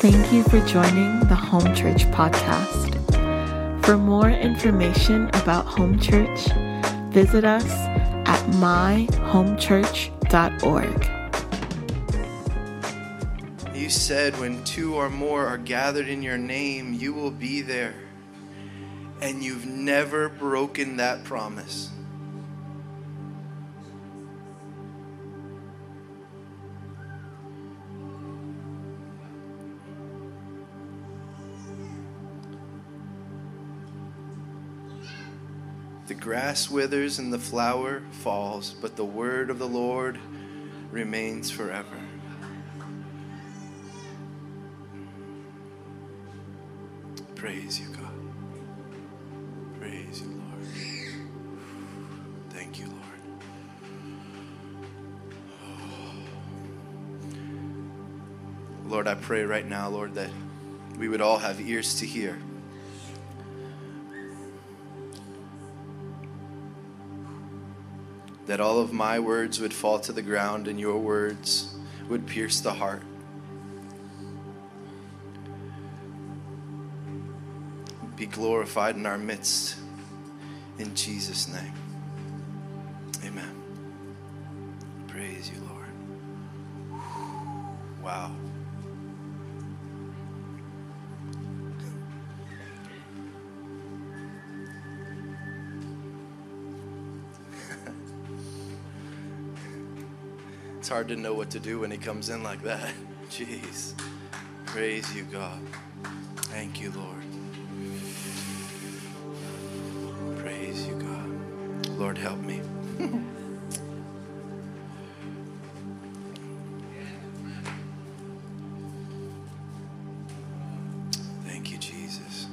Thank you for joining the Home Church podcast. For more information about Home Church, visit us at myhomechurch.org. You said, when two or more are gathered in your name, you will be there. And you've never broken that promise. Grass withers and the flower falls, but the word of the Lord remains forever. Praise you, God. Praise you, Lord. Thank you, Lord. Lord, I pray right now, Lord, that we would all have ears to hear. That all of my words would fall to the ground and your words would pierce the heart. be glorified in our midst. In Jesus' name. Amen. Praise you, Lord. Wow. It's hard to know what to do when he comes in like that. Jeez. Praise you, God. Thank you, Lord. Praise you, God. Lord, help me. Thank you, Jesus.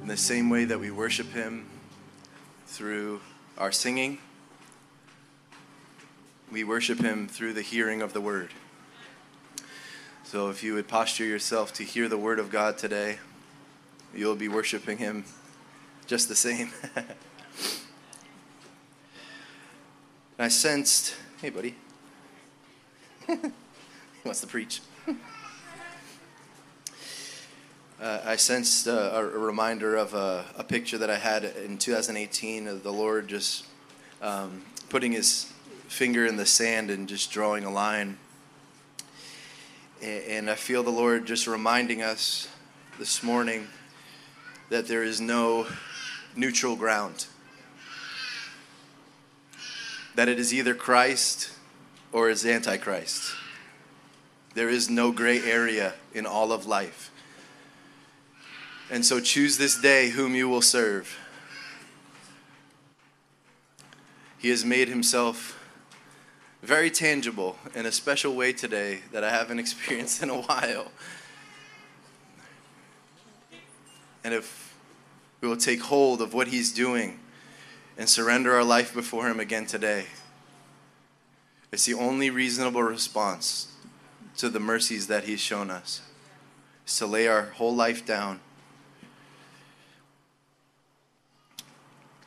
In the same way that we worship Him through our singing, we worship Him through the hearing of the Word. So if you would posture yourself to hear the Word of God today, you'll be worshiping Him just the same. I sensed, hey, buddy. he wants to preach. Uh, I sensed uh, a, reminder of a, a, picture that I had in 2018 of the Lord just um, putting his finger in the sand and just drawing a line. And, I feel the Lord just reminding us this morning that there is no neutral ground. That it is either Christ or is Antichrist. There is no gray area in all of life. And so choose this day whom you will serve. He has made himself very tangible in a special way today that I haven't experienced in a while. And if we will take hold of what he's doing and surrender our life before him again today, it's the only reasonable response to the mercies that he's shown us. Is to lay our whole life down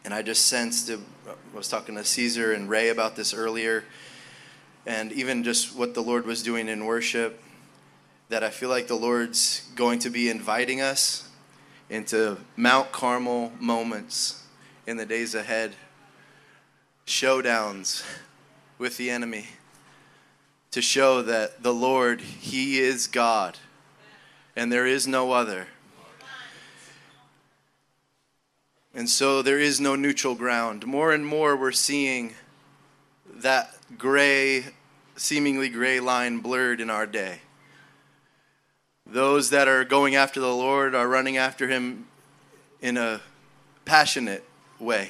And I just sensed, it, I was talking to Caesar and Ray about this earlier, and even just what the Lord was doing in worship, that I feel like the Lord's going to be inviting us into Mount Carmel moments in the days ahead, showdowns with the enemy, to show that the Lord, He is God, and there is no other. And so there is no neutral ground. More and more, we're seeing that gray, seemingly gray line blurred in our day. Those that are going after the Lord are running after Him in a passionate way.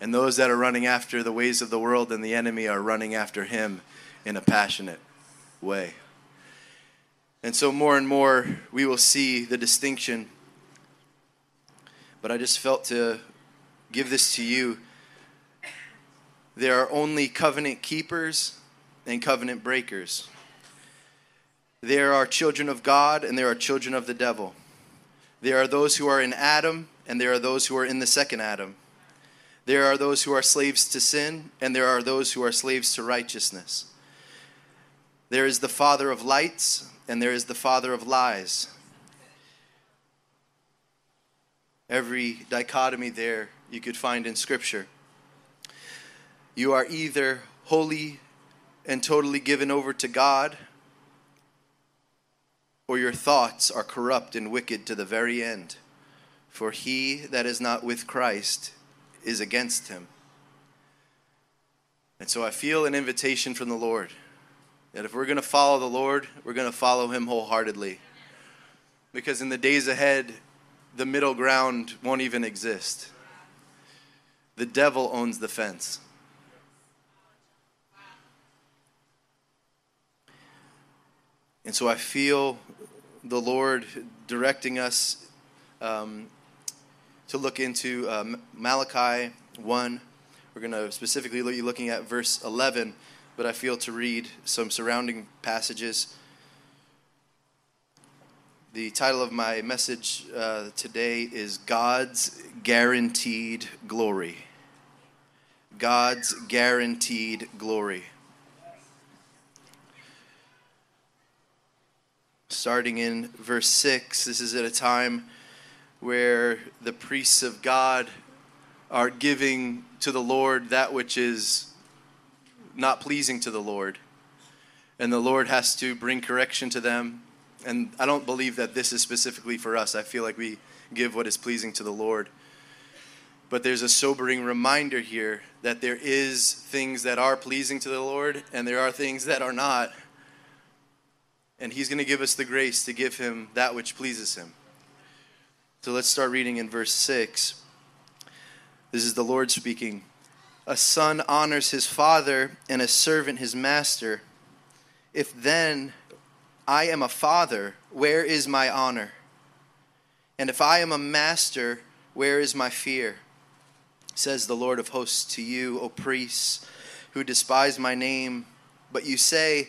And those that are running after the ways of the world and the enemy are running after Him in a passionate way. And so, more and more, we will see the distinction but I just felt to give this to you. There are only covenant keepers and covenant breakers. There are children of God and there are children of the devil. There are those who are in Adam and there are those who are in the second Adam. There are those who are slaves to sin and there are those who are slaves to righteousness. There is the father of lights and there is the father of lies. Every dichotomy there you could find in Scripture. You are either wholly and totally given over to God, or your thoughts are corrupt and wicked to the very end. For he that is not with Christ is against him. And so I feel an invitation from the Lord that if we're going to follow the Lord, we're going to follow him wholeheartedly. Because in the days ahead, the middle ground won't even exist. The devil owns the fence. And so I feel the Lord directing us um, to look into uh, Malachi 1. We're going to specifically be looking at verse 11, but I feel to read some surrounding passages. The title of my message uh, today is God's Guaranteed Glory. God's Guaranteed Glory. Starting in verse 6, this is at a time where the priests of God are giving to the Lord that which is not pleasing to the Lord. And the Lord has to bring correction to them. And I don't believe that this is specifically for us. I feel like we give what is pleasing to the Lord. But there's a sobering reminder here that there is things that are pleasing to the Lord and there are things that are not. And he's going to give us the grace to give him that which pleases him. So let's start reading in verse 6. This is the Lord speaking. A son honors his father, and a servant his master. If then I am a father, where is my honor? And if I am a master, where is my fear? Says the Lord of hosts to you, O priests, who despise my name. But you say,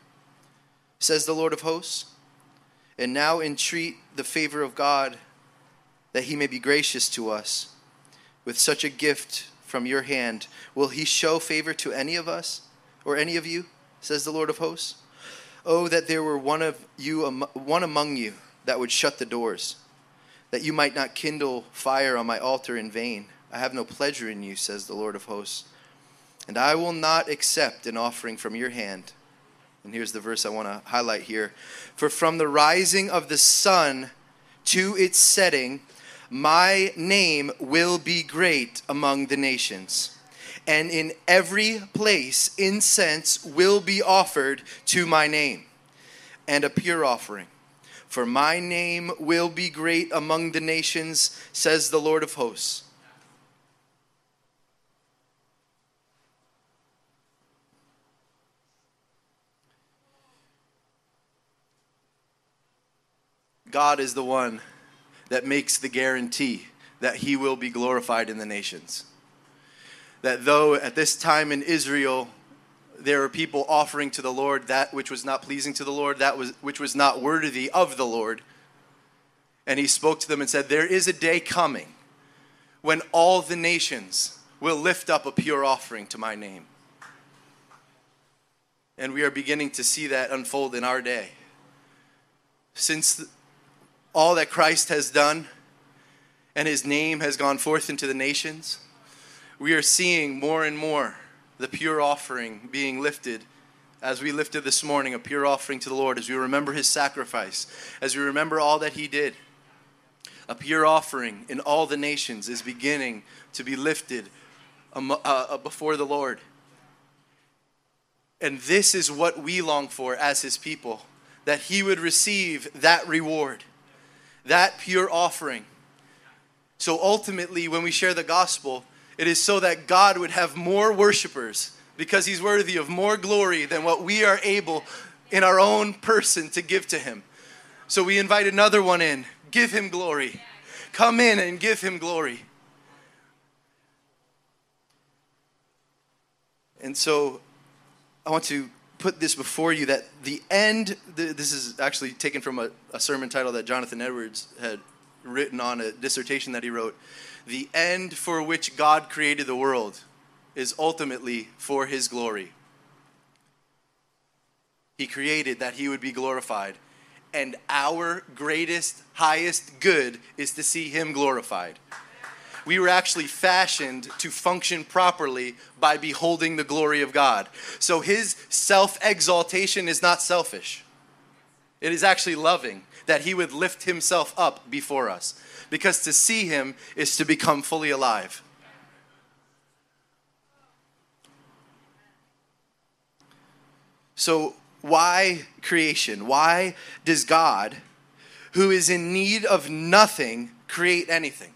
Says the Lord of hosts. And now entreat the favor of God that he may be gracious to us with such a gift from your hand, will he show favor to any of us or any of you? Says the Lord of hosts. Oh, that there were one of you, one among you, that would shut the doors, that you might not kindle fire on my altar in vain. I have no pleasure in you, says the Lord of hosts. And I will not accept an offering from your hand. And here's the verse I want to highlight here. For from the rising of the sun to its setting, my name will be great among the nations. And in every place, incense will be offered to my name, and a pure offering. For my name will be great among the nations, says the Lord of hosts. God is the one that makes the guarantee that he will be glorified in the nations. That though at this time in Israel, there are people offering to the Lord that which was not pleasing to the Lord, that was, which was not worthy of the Lord. And he spoke to them and said, There is a day coming when all the nations will lift up a pure offering to my name. And we are beginning to see that unfold in our day. Since all that Christ has done and his name has gone forth into the nations, we are seeing more and more the pure offering being lifted as we lifted this morning a pure offering to the Lord, as we remember his sacrifice, as we remember all that he did. A pure offering in all the nations is beginning to be lifted uh, uh, before the Lord. And this is what we long for as his people that he would receive that reward that pure offering. So ultimately, when we share the gospel, it is so that God would have more worshipers because he's worthy of more glory than what we are able in our own person to give to him. So we invite another one in. Give him glory. Come in and give him glory. And so I want to put this before you that the end, this is actually taken from a, a sermon title that Jonathan Edwards had written on a dissertation that he wrote. The end for which God created the world is ultimately for his glory. He created that he would be glorified. And our greatest, highest good is to see him glorified we were actually fashioned to function properly by beholding the glory of God. So his self exaltation is not selfish, it is actually loving that he would lift himself up before us. Because to see him is to become fully alive. So, why creation? Why does God, who is in need of nothing, create anything?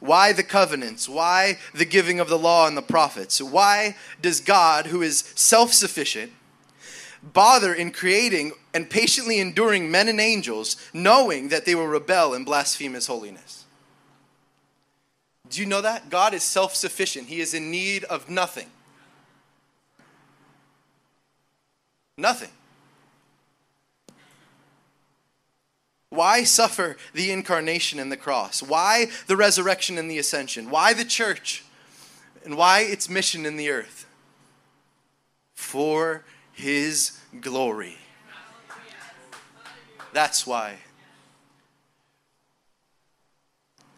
Why the covenants? Why the giving of the law and the prophets? Why does God, who is self sufficient, bother in creating and patiently enduring men and angels, knowing that they will rebel and blaspheme his holiness? Do you know that? God is self sufficient, He is in need of nothing. Nothing. Why suffer the incarnation and the cross? Why the resurrection and the ascension? Why the church? And why its mission in the earth? For his glory. That's why.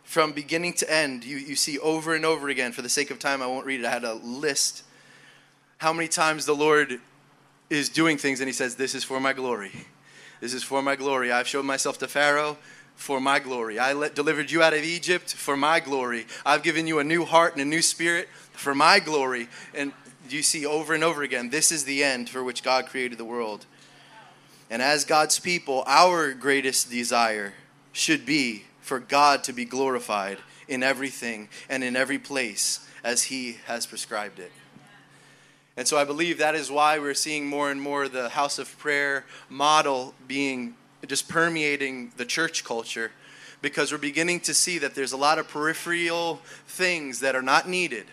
From beginning to end, you, you see over and over again, for the sake of time, I won't read it. I had a list how many times the Lord is doing things and he says, This is for my glory. This is for my glory. I've shown myself to Pharaoh for my glory. I let, delivered you out of Egypt for my glory. I've given you a new heart and a new spirit for my glory. And you see over and over again, this is the end for which God created the world. And as God's people, our greatest desire should be for God to be glorified in everything and in every place as He has prescribed it. And so I believe that is why we're seeing more and more the house of prayer model being just permeating the church culture because we're beginning to see that there's a lot of peripheral things that are not needed.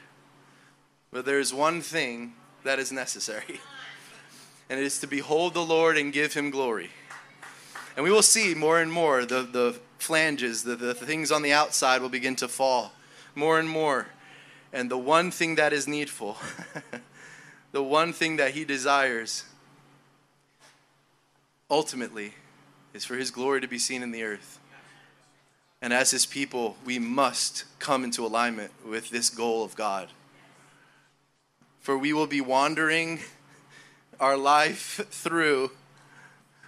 But there's one thing that is necessary, and it is to behold the Lord and give him glory. And we will see more and more the, the flanges, the, the things on the outside will begin to fall more and more. And the one thing that is needful the one thing that he desires ultimately is for his glory to be seen in the earth. And as his people, we must come into alignment with this goal of God. For we will be wandering our life through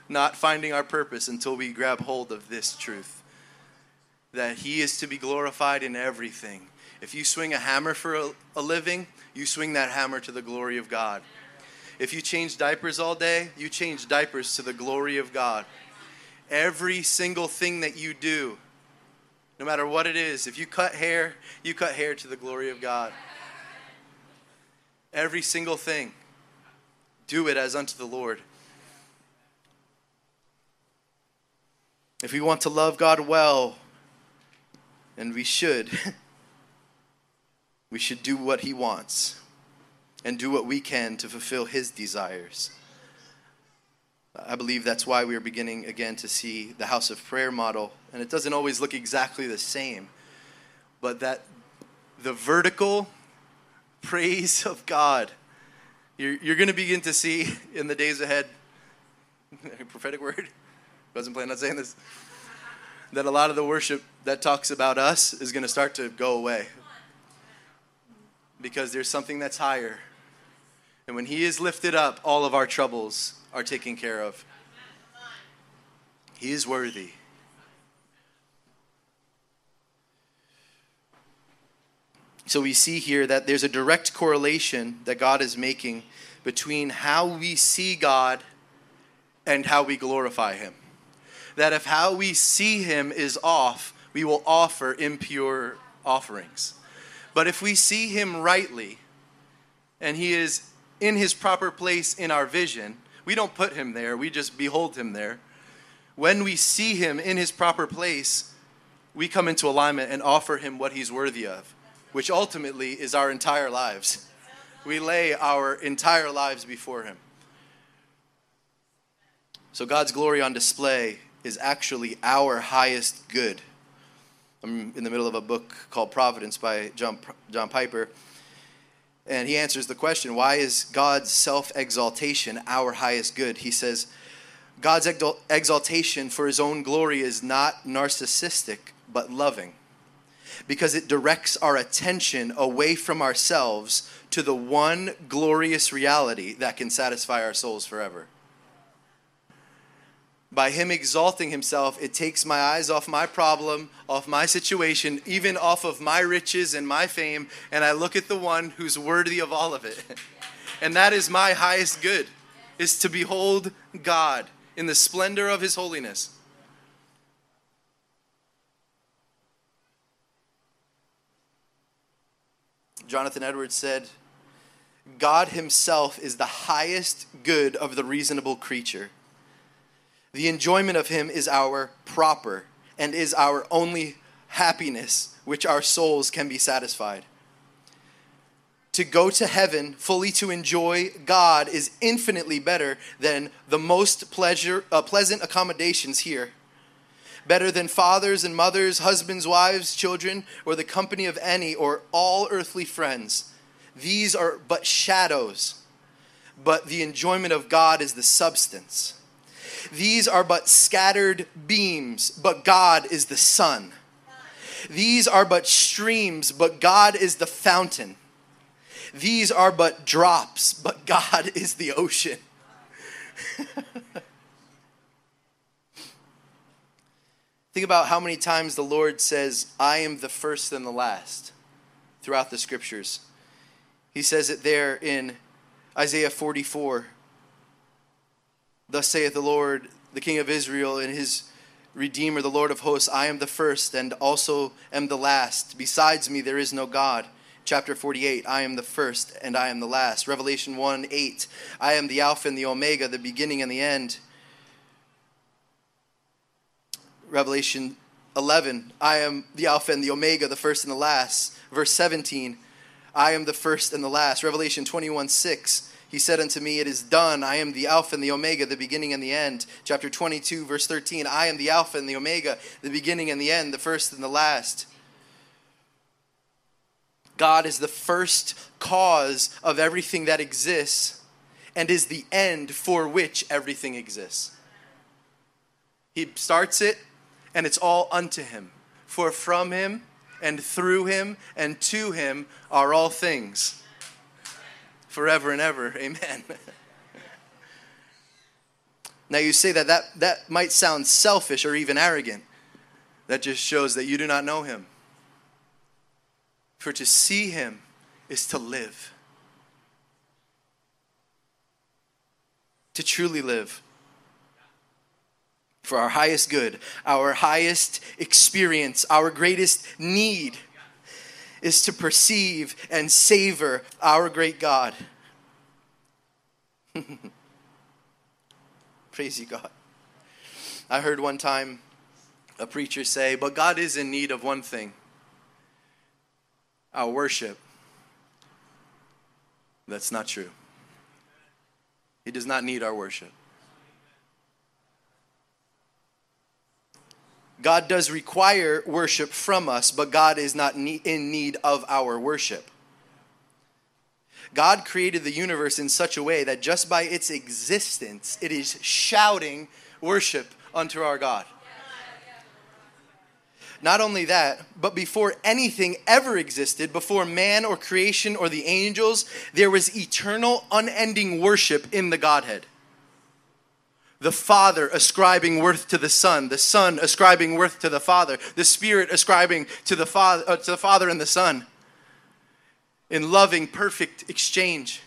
not finding our purpose until we grab hold of this truth that he is to be glorified in everything. If you swing a hammer for a, a living, you swing that hammer to the glory of God. If you change diapers all day, you change diapers to the glory of God. Every single thing that you do, no matter what it is, if you cut hair, you cut hair to the glory of God. Every single thing, do it as unto the Lord. If we want to love God well, and we should, we should do what He wants and do what we can to fulfill His desires. I believe that's why we are beginning again to see the house of prayer model. And it doesn't always look exactly the same, but that the vertical praise of God, you're, you're going to begin to see in the days ahead. prophetic word? Wasn't planning on saying this. That a lot of the worship that talks about us is going to start to go away because there's something that's higher. And when He is lifted up, all of our troubles are taken care of. He is worthy. So we see here that there's a direct correlation that God is making between how we see God and how we glorify Him. That if how we see Him is off, we will offer impure offerings. But if we see him rightly and he is in his proper place in our vision, we don't put him there, we just behold him there. when we see him in his proper place, we come into alignment and offer him what he's worthy of, which ultimately is our entire lives. We lay our entire lives before him. So God's glory on display is actually our highest good. I'm in the middle of a book called Providence by John, John Piper. And he answers the question why is God's self exaltation our highest good? He says, God's exaltation for his own glory is not narcissistic, but loving, because it directs our attention away from ourselves to the one glorious reality that can satisfy our souls forever by him exalting himself, it takes my eyes off my problem, off my situation, even off of my riches and my fame, and I look at the one who's worthy of all of it. and that is my highest good, is to behold God in the splendor of his holiness. Jonathan Edwards said, God himself is the highest good of the reasonable creature the enjoyment of Him is our proper and is our only happiness, which our souls can be satisfied. To go to heaven fully to enjoy God is infinitely better than the most pleasure, uh, pleasant accommodations here. Better than fathers and mothers, husbands, wives, children, or the company of any or all earthly friends. These are but shadows, but the enjoyment of God is the substance. These are but scattered beams, but God is the sun. These are but streams, but God is the fountain. These are but drops, but God is the ocean. Think about how many times the Lord says, I am the first and the last throughout the scriptures. He says it there in Isaiah 44. Thus saith the Lord, the King of Israel, and his Redeemer, the Lord of hosts I am the first and also am the last. Besides me, there is no God. Chapter 48 I am the first and I am the last. Revelation 1 8 I am the Alpha and the Omega, the beginning and the end. Revelation 11 I am the Alpha and the Omega, the first and the last. Verse 17 I am the first and the last. Revelation 21 6 he said unto me, It is done. I am the Alpha and the Omega, the beginning and the end. Chapter 22, verse 13. I am the Alpha and the Omega, the beginning and the end, the first and the last. God is the first cause of everything that exists and is the end for which everything exists. He starts it, and it's all unto him. For from him and through him and to him are all things forever and ever. Amen. now you say that, that that might sound selfish or even arrogant. That just shows that you do not know him. For to see him is to live. To truly live. For our highest good, our highest experience, our greatest need is to perceive and savor our great God. Praise you, God. I heard one time a preacher say, But God is in need of one thing our worship. That's not true. He does not need our worship. God does require worship from us, but God is not in need of our worship. God created the universe in such a way that just by its existence, it is shouting worship unto our God. Not only that, but before anything ever existed, before man or creation or the angels, there was eternal, unending worship in the Godhead the Father ascribing worth to the Son, the Son ascribing worth to the Father, the Spirit ascribing to the Father, uh, to the Father and the Son, in loving, perfect exchange.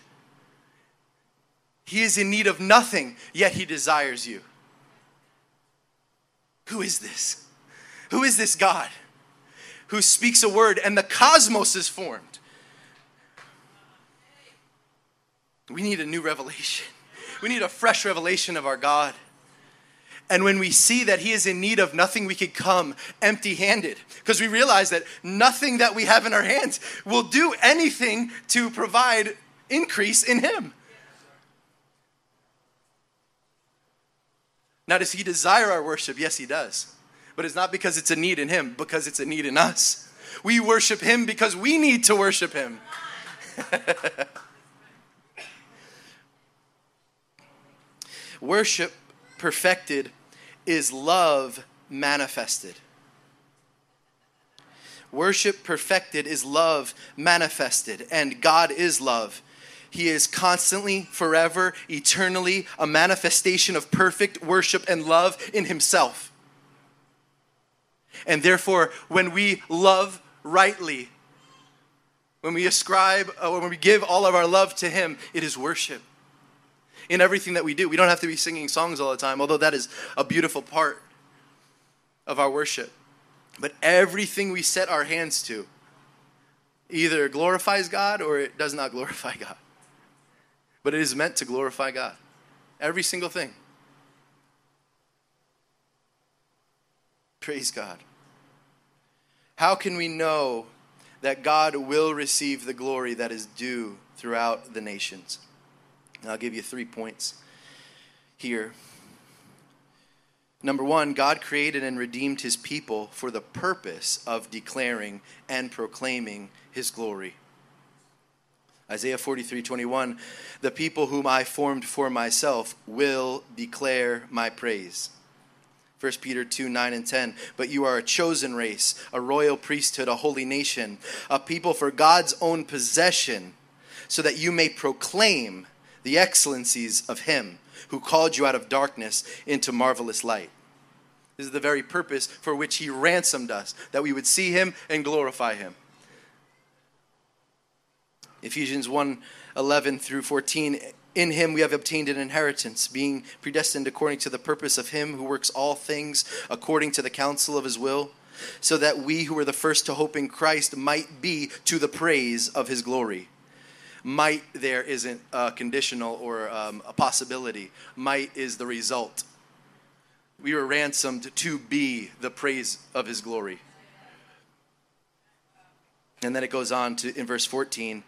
He is in need of nothing, yet he desires you. Who is this? Who is this God who speaks a word and the cosmos is formed? We need a new revelation. We need a fresh revelation of our God. And when we see that he is in need of nothing, we could come empty handed because we realize that nothing that we have in our hands will do anything to provide increase in him. Now, does he desire our worship? Yes, he does. But it's not because it's a need in him, because it's a need in us. We worship him because we need to worship him. worship perfected is love manifested. Worship perfected is love manifested, and God is love. He is constantly, forever, eternally a manifestation of perfect worship and love in Himself. And therefore, when we love rightly, when we ascribe, uh, when we give all of our love to Him, it is worship in everything that we do. We don't have to be singing songs all the time, although that is a beautiful part of our worship. But everything we set our hands to either glorifies God or it does not glorify God. But it is meant to glorify God. Every single thing. Praise God. How can we know that God will receive the glory that is due throughout the nations? And I'll give you three points here. Number one, God created and redeemed his people for the purpose of declaring and proclaiming his glory. Isaiah 43 21, the people whom I formed for myself will declare my praise. 1 Peter 2 9 and 10. But you are a chosen race, a royal priesthood, a holy nation, a people for God's own possession, so that you may proclaim the excellencies of Him who called you out of darkness into marvelous light. This is the very purpose for which He ransomed us, that we would see Him and glorify Him. Ephesians 1 11 through 14. In him we have obtained an inheritance, being predestined according to the purpose of him who works all things according to the counsel of his will, so that we who were the first to hope in Christ might be to the praise of his glory might there isn't a conditional or um, a possibility. Might is the result. We were ransomed to be the praise of his glory. And then it goes on to in verse 14.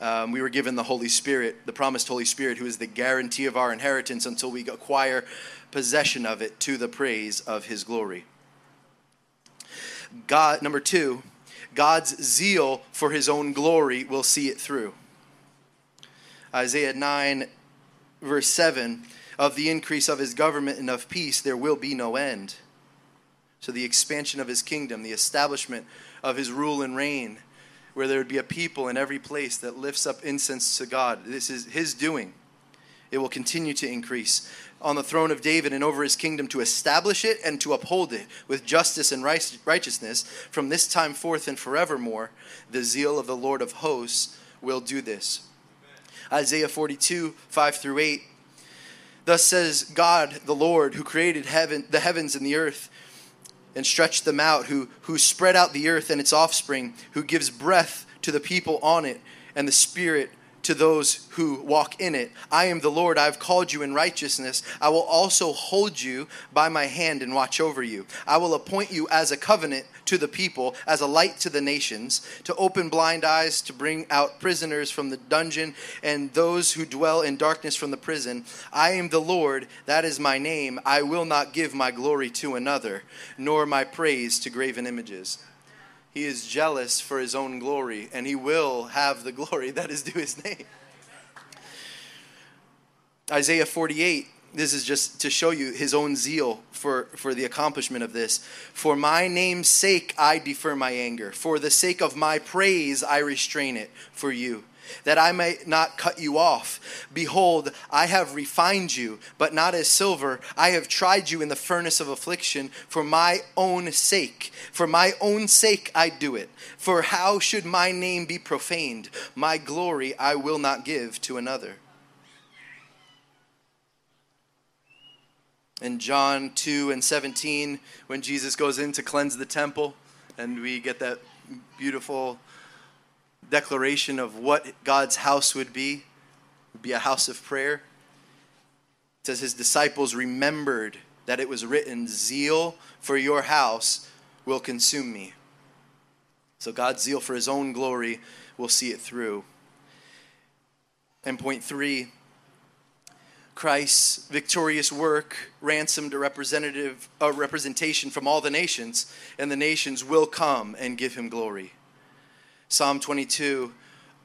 Um, we were given the Holy Spirit, the promised Holy Spirit, who is the guarantee of our inheritance until we acquire possession of it to the praise of his glory. God, number two, God's zeal for his own glory will see it through. Isaiah 9, verse 7 of the increase of his government and of peace, there will be no end. So, the expansion of his kingdom, the establishment of his rule and reign, where there would be a people in every place that lifts up incense to God. This is his doing. It will continue to increase on the throne of David and over his kingdom to establish it and to uphold it with justice and righteousness from this time forth and forevermore. The zeal of the Lord of hosts will do this. Isaiah 42, 5 through 8. Thus says God, the Lord, who created heaven, the heavens and the earth and stretched them out, who, who spread out the earth and its offspring, who gives breath to the people on it and the spirit to those who walk in it. I am the Lord, I have called you in righteousness. I will also hold you by my hand and watch over you. I will appoint you as a covenant to the people, as a light to the nations, to open blind eyes, to bring out prisoners from the dungeon, and those who dwell in darkness from the prison. I am the Lord, that is my name. I will not give my glory to another, nor my praise to graven images. He is jealous for his own glory, and he will have the glory that is due his name. Isaiah 48, this is just to show you his own zeal for, for the accomplishment of this. For my name's sake, I defer my anger. For the sake of my praise, I restrain it for you that I may not cut you off. Behold, I have refined you, but not as silver. I have tried you in the furnace of affliction for my own sake. For my own sake I do it. For how should my name be profaned? My glory I will not give to another. In John 2 and 17, when Jesus goes in to cleanse the temple, and we get that beautiful declaration of what God's house would be, would be a house of prayer. It says his disciples remembered that it was written, Zeal for your house will consume me. So God's zeal for his own glory will see it through. And point three, Christ's victorious work ransomed a representative a representation from all the nations, and the nations will come and give him glory. Psalm 22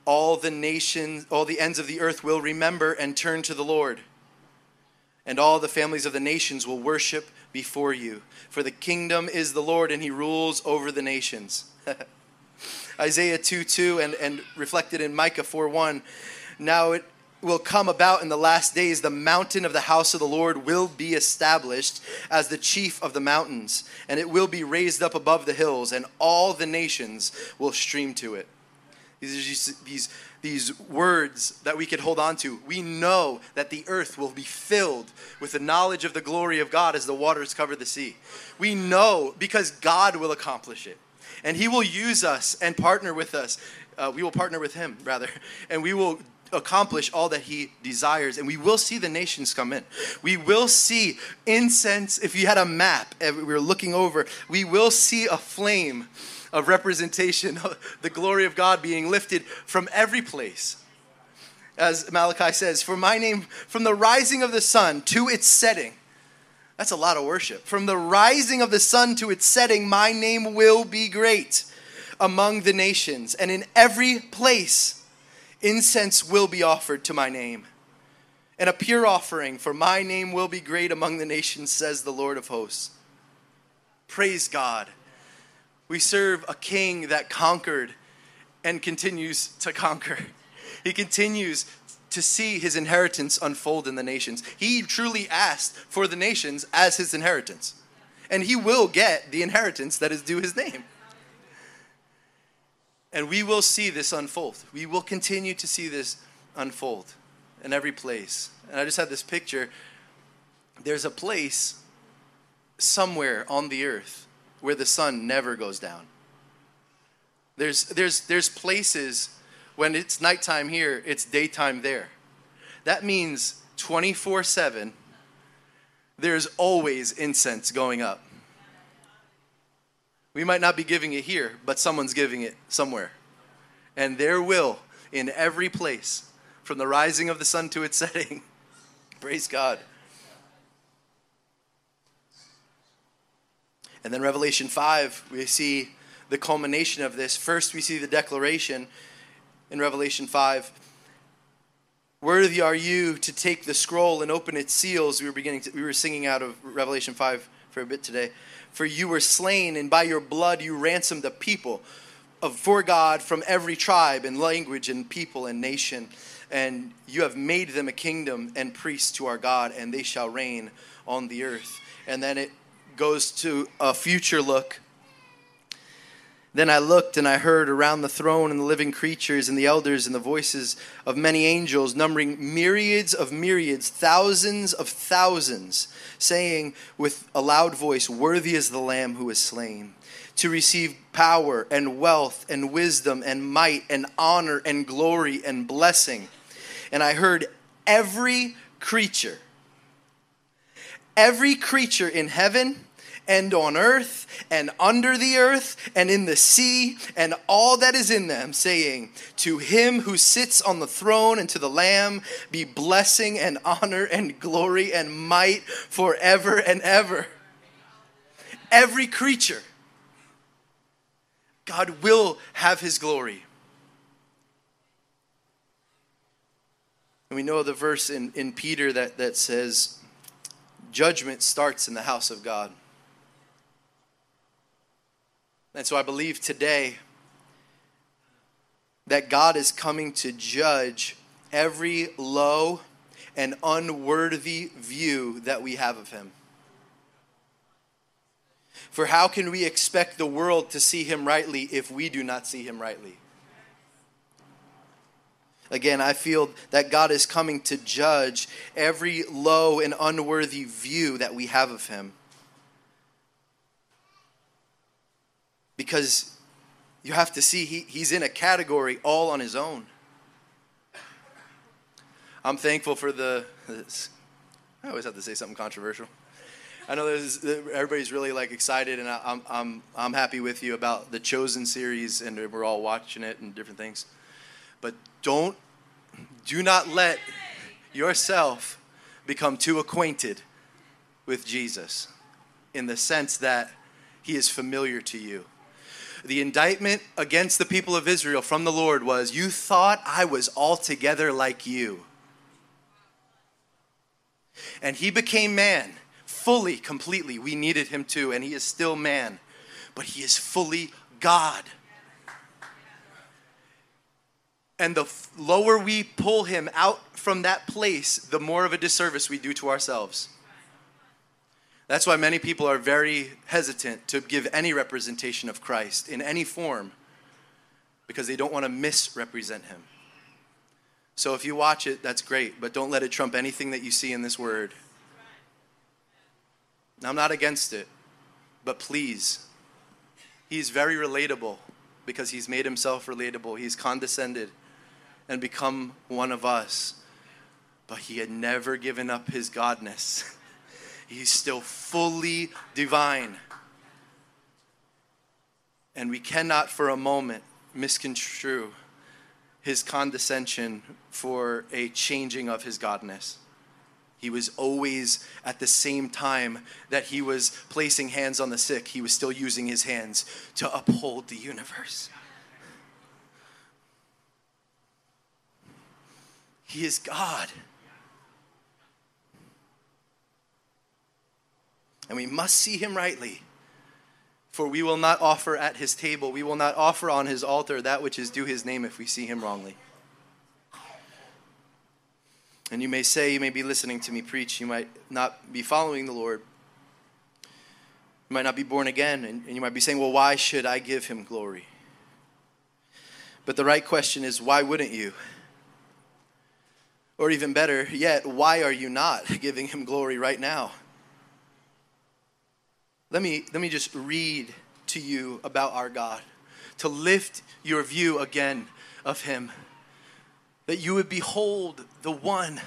All the nations, all the ends of the earth will remember and turn to the Lord, and all the families of the nations will worship before you. For the kingdom is the Lord, and he rules over the nations. Isaiah 2 2 and, and reflected in Micah 4 1. Now it will come about in the last days, the mountain of the house of the Lord will be established as the chief of the mountains, and it will be raised up above the hills, and all the nations will stream to it. These are these, these words that we could hold on to. We know that the earth will be filled with the knowledge of the glory of God as the waters cover the sea. We know because God will accomplish it. And He will use us and partner with us. Uh, we will partner with Him, rather. And we will accomplish all that he desires and we will see the nations come in. We will see incense if you had a map we were looking over we will see a flame of representation of the glory of god being lifted from every place. As malachi says for my name from the rising of the sun to its setting. That's a lot of worship. From the rising of the sun to its setting my name will be great among the nations and in every place Incense will be offered to my name, and a pure offering, for my name will be great among the nations, says the Lord of hosts. Praise God. We serve a king that conquered and continues to conquer. He continues to see his inheritance unfold in the nations. He truly asked for the nations as his inheritance, and he will get the inheritance that is due his name. And we will see this unfold. We will continue to see this unfold in every place. And I just had this picture. There's a place somewhere on the earth where the sun never goes down. There's, there's, there's places when it's nighttime here, it's daytime there. That means 24 7, there's always incense going up. We might not be giving it here, but someone's giving it somewhere. And there will, in every place, from the rising of the sun to its setting, praise God. And then Revelation 5, we see the culmination of this. First, we see the declaration in Revelation 5. Worthy are you to take the scroll and open its seals. We were beginning to, we were singing out of Revelation 5 for a bit today. For you were slain, and by your blood you ransomed a people of, for God from every tribe and language and people and nation. And you have made them a kingdom and priests to our God, and they shall reign on the earth. And then it goes to a future look then I looked and I heard around the throne and the living creatures and the elders and the voices of many angels, numbering myriads of myriads, thousands of thousands, saying with a loud voice, Worthy is the Lamb who is slain, to receive power and wealth and wisdom and might and honor and glory and blessing. And I heard every creature, every creature in heaven and on earth and under the earth and in the sea and all that is in them, saying, To him who sits on the throne and to the Lamb be blessing and honor and glory and might forever and ever. Every creature, God will have his glory. And we know the verse in, in Peter that, that says, Judgment starts in the house of God. And so I believe today that God is coming to judge every low and unworthy view that we have of Him. For how can we expect the world to see Him rightly if we do not see Him rightly? Again, I feel that God is coming to judge every low and unworthy view that we have of Him. Because you have to see he, he's in a category all on his own. I'm thankful for the. I always have to say something controversial. I know there's, everybody's really like excited, and I, I'm, I'm, I'm happy with you about the Chosen series, and we're all watching it and different things. But don't, do not let yourself become too acquainted with Jesus in the sense that he is familiar to you. The indictment against the people of Israel from the Lord was, You thought I was altogether like you. And he became man fully, completely. We needed him too, and he is still man, but he is fully God. And the lower we pull him out from that place, the more of a disservice we do to ourselves. That's why many people are very hesitant to give any representation of Christ in any form because they don't want to misrepresent him. So if you watch it, that's great, but don't let it trump anything that you see in this word. Now, I'm not against it, but please, he's very relatable because he's made himself relatable. He's condescended and become one of us, but he had never given up his godness. he's still fully divine. And we cannot for a moment misconstrue his condescension for a changing of his godness. He was always at the same time that he was placing hands on the sick, he was still using his hands to uphold the universe. He is God. And we must see him rightly. For we will not offer at his table, we will not offer on his altar that which is due his name if we see him wrongly. And you may say, you may be listening to me preach, you might not be following the Lord. You might not be born again, and, and you might be saying, well, why should I give him glory? But the right question is, why wouldn't you? Or even better yet, why are you not giving him glory right now? Let me, let me just read to you about our God, to lift your view again of him that you would behold the one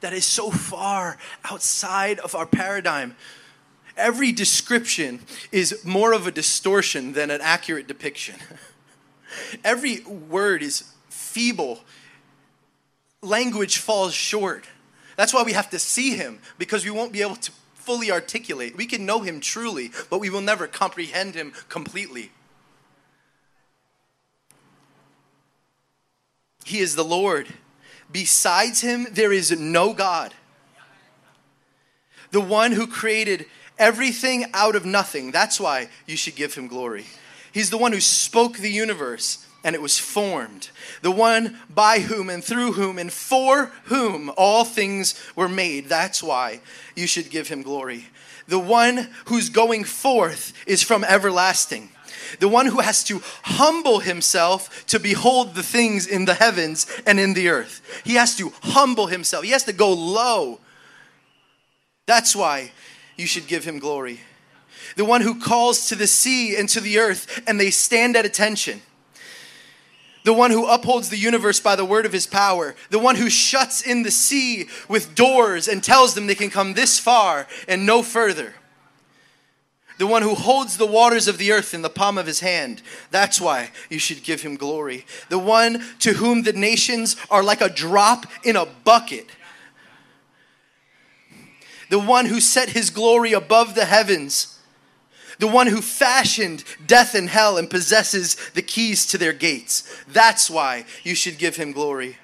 that is so far outside of our paradigm. Every description is more of a distortion than an accurate depiction. Every word is feeble. Language falls short. That's why we have to see him, because we won't be able to fully articulate. We can know him truly, but we will never comprehend him completely. He is the Lord. Besides him, there is no God. The one who created everything out of nothing. That's why you should give him glory. He's the one who spoke the universe and it was formed. The one by whom and through whom and for whom all things were made. That's why you should give him glory. The one whose going forth is from everlasting the one who has to humble himself to behold the things in the heavens and in the earth. He has to humble himself, he has to go low. That's why you should give him glory. The one who calls to the sea and to the earth, and they stand at attention the one who upholds the universe by the word of his power, the one who shuts in the sea with doors and tells them they can come this far and no further the one who holds the waters of the earth in the palm of his hand. That's why you should give him glory. The one to whom the nations are like a drop in a bucket. The one who set his glory above the heavens. The one who fashioned death and hell and possesses the keys to their gates. That's why you should give him glory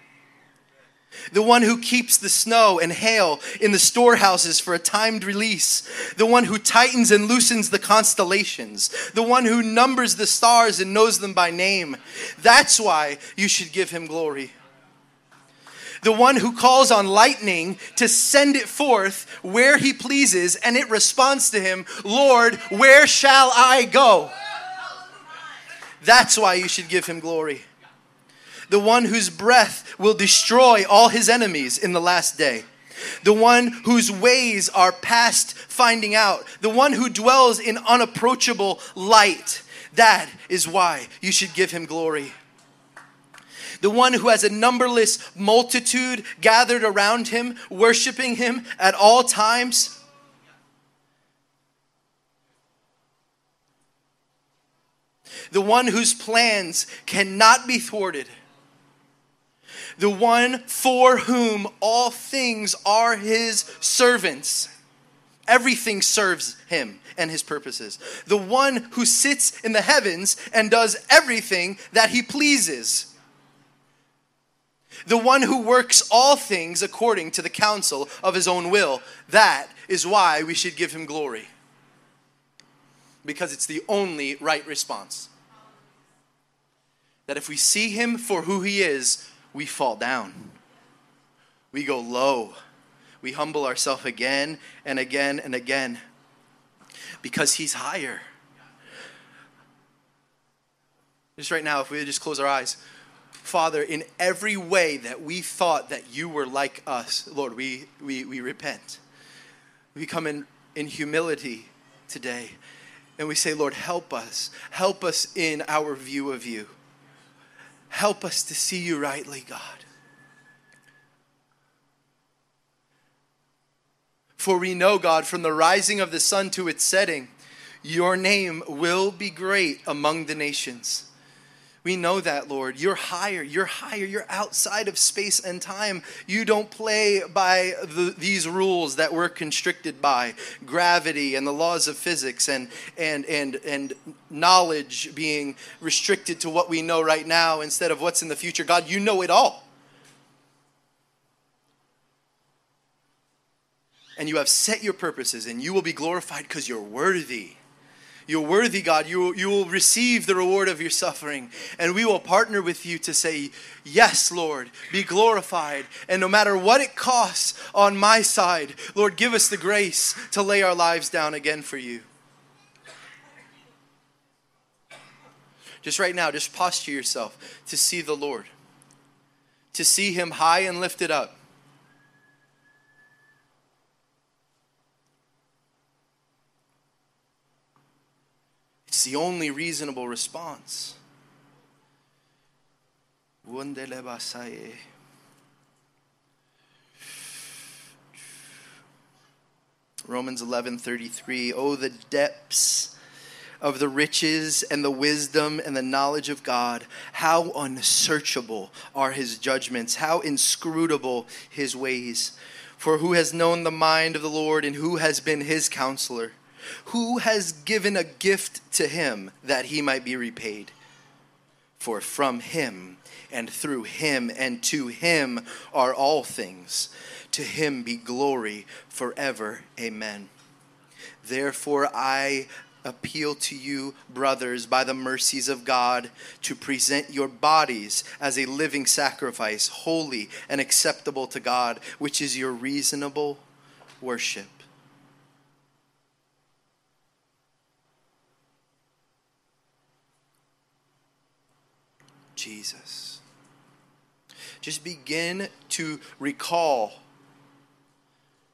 the one who keeps the snow and hail in the storehouses for a timed release, the one who tightens and loosens the constellations, the one who numbers the stars and knows them by name. That's why you should give him glory. The one who calls on lightning to send it forth where he pleases, and it responds to him, Lord, where shall I go? That's why you should give him glory the one whose breath will destroy all his enemies in the last day, the one whose ways are past finding out, the one who dwells in unapproachable light. That is why you should give him glory the one who has a numberless multitude gathered around him, worshiping him at all times. The one whose plans cannot be thwarted. The one for whom all things are his servants. Everything serves him and his purposes. The one who sits in the heavens and does everything that he pleases. The one who works all things according to the counsel of his own will. That is why we should give him glory. Because it's the only right response. That if we see him for who he is, we fall down. We go low. We humble ourselves again and again and again because he's higher. Just right now, if we just close our eyes. Father, in every way that we thought that you were like us, Lord, we, we, we repent. We come in, in humility today and we say, Lord, help us. Help us in our view of you. Help us to see you rightly, God. For we know, God, from the rising of the sun to its setting, your name will be great among the nations. We know that, Lord. You're higher. You're higher. You're outside of space and time. You don't play by the, these rules that we're constricted by gravity and the laws of physics and, and, and, and knowledge being restricted to what we know right now instead of what's in the future. God, you know it all. And you have set your purposes, and you will be glorified because you're worthy. You're worthy, God. You, you will receive the reward of your suffering. And we will partner with you to say, Yes, Lord, be glorified. And no matter what it costs on my side, Lord, give us the grace to lay our lives down again for you. Just right now, just posture yourself to see the Lord, to see Him high and lifted up It's the only reasonable response. Romans 11:33 Oh the depths of the riches and the wisdom and the knowledge of God how unsearchable are his judgments how inscrutable his ways. For who has known the mind of the Lord and who has been his counselor who has given a gift to him that he might be repaid? For from him and through him and to him are all things. To him be glory forever. Amen. Therefore, I appeal to you, brothers, by the mercies of God, to present your bodies as a living sacrifice, holy and acceptable to God, which is your reasonable worship. Jesus. Just begin to recall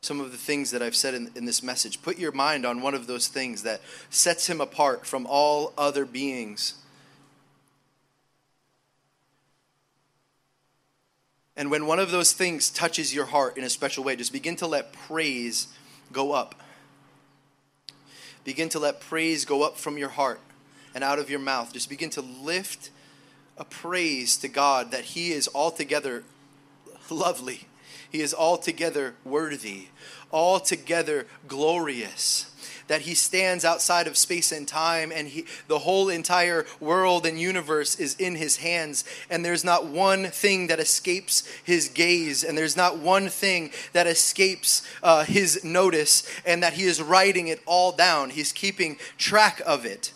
some of the things that I've said in, in, this message. Put your mind on one of those things that sets him apart from all other beings. And when one of those things touches your heart in a special way, just begin to let praise go up. Begin to let praise go up from your heart and out of your mouth. Just begin to lift a praise to God that He is altogether lovely, He is altogether worthy, altogether glorious. That he stands outside of space and time, and he, the whole entire world and universe is in his hands. And there's not one thing that escapes his gaze, and there's not one thing that escapes uh, his notice, and that he is writing it all down. He's keeping track of it.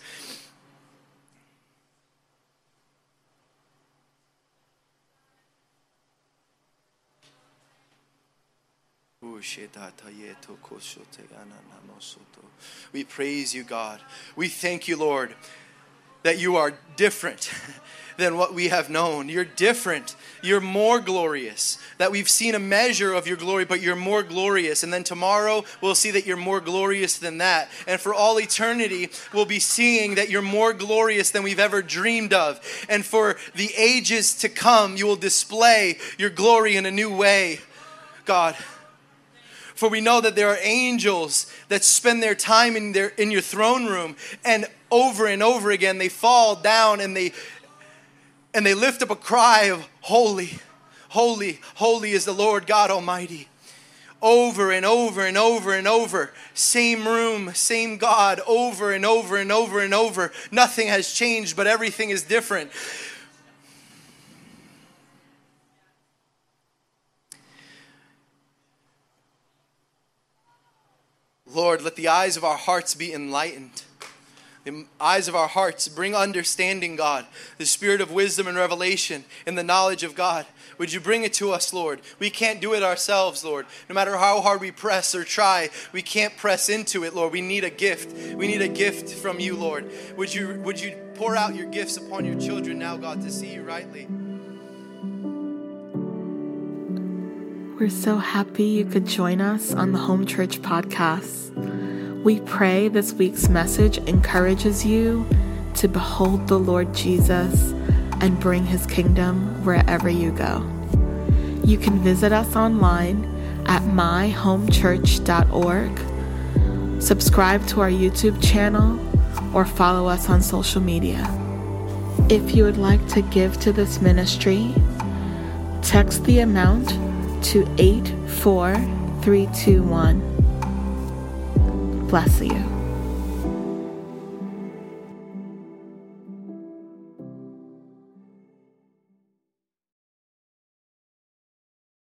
We praise you, God. We thank you, Lord, that you are different than what we have known. You're different. You're more glorious. That we've seen a measure of your glory, but you're more glorious. And then tomorrow we'll see that you're more glorious than that. And for all eternity, we'll be seeing that you're more glorious than we've ever dreamed of. And for the ages to come, you will display your glory in a new way. God. For we know that there are angels that spend their time in, their, in your throne room, and over and over again, they fall down and they and they lift up a cry of holy, holy, holy is the Lord God Almighty. Over and over and over and over. Same room, same God, over and over and over and over. Nothing has changed, but everything is different. Lord, let the eyes of our hearts be enlightened. The eyes of our hearts bring understanding, God, the spirit of wisdom and revelation and the knowledge of God. Would you bring it to us, Lord? We can't do it ourselves, Lord. No matter how hard we press or try, we can't press into it, Lord. We need a gift. We need a gift from you, Lord. Would you would you pour out your gifts upon your children now, God, to see you rightly? We're so happy you could join us on the Home Church podcast. We pray this week's message encourages you to behold the Lord Jesus and bring his kingdom wherever you go. You can visit us online at myhomechurch.org, subscribe to our YouTube channel, or follow us on social media. If you would like to give to this ministry, text the amount to 84321. Bless you.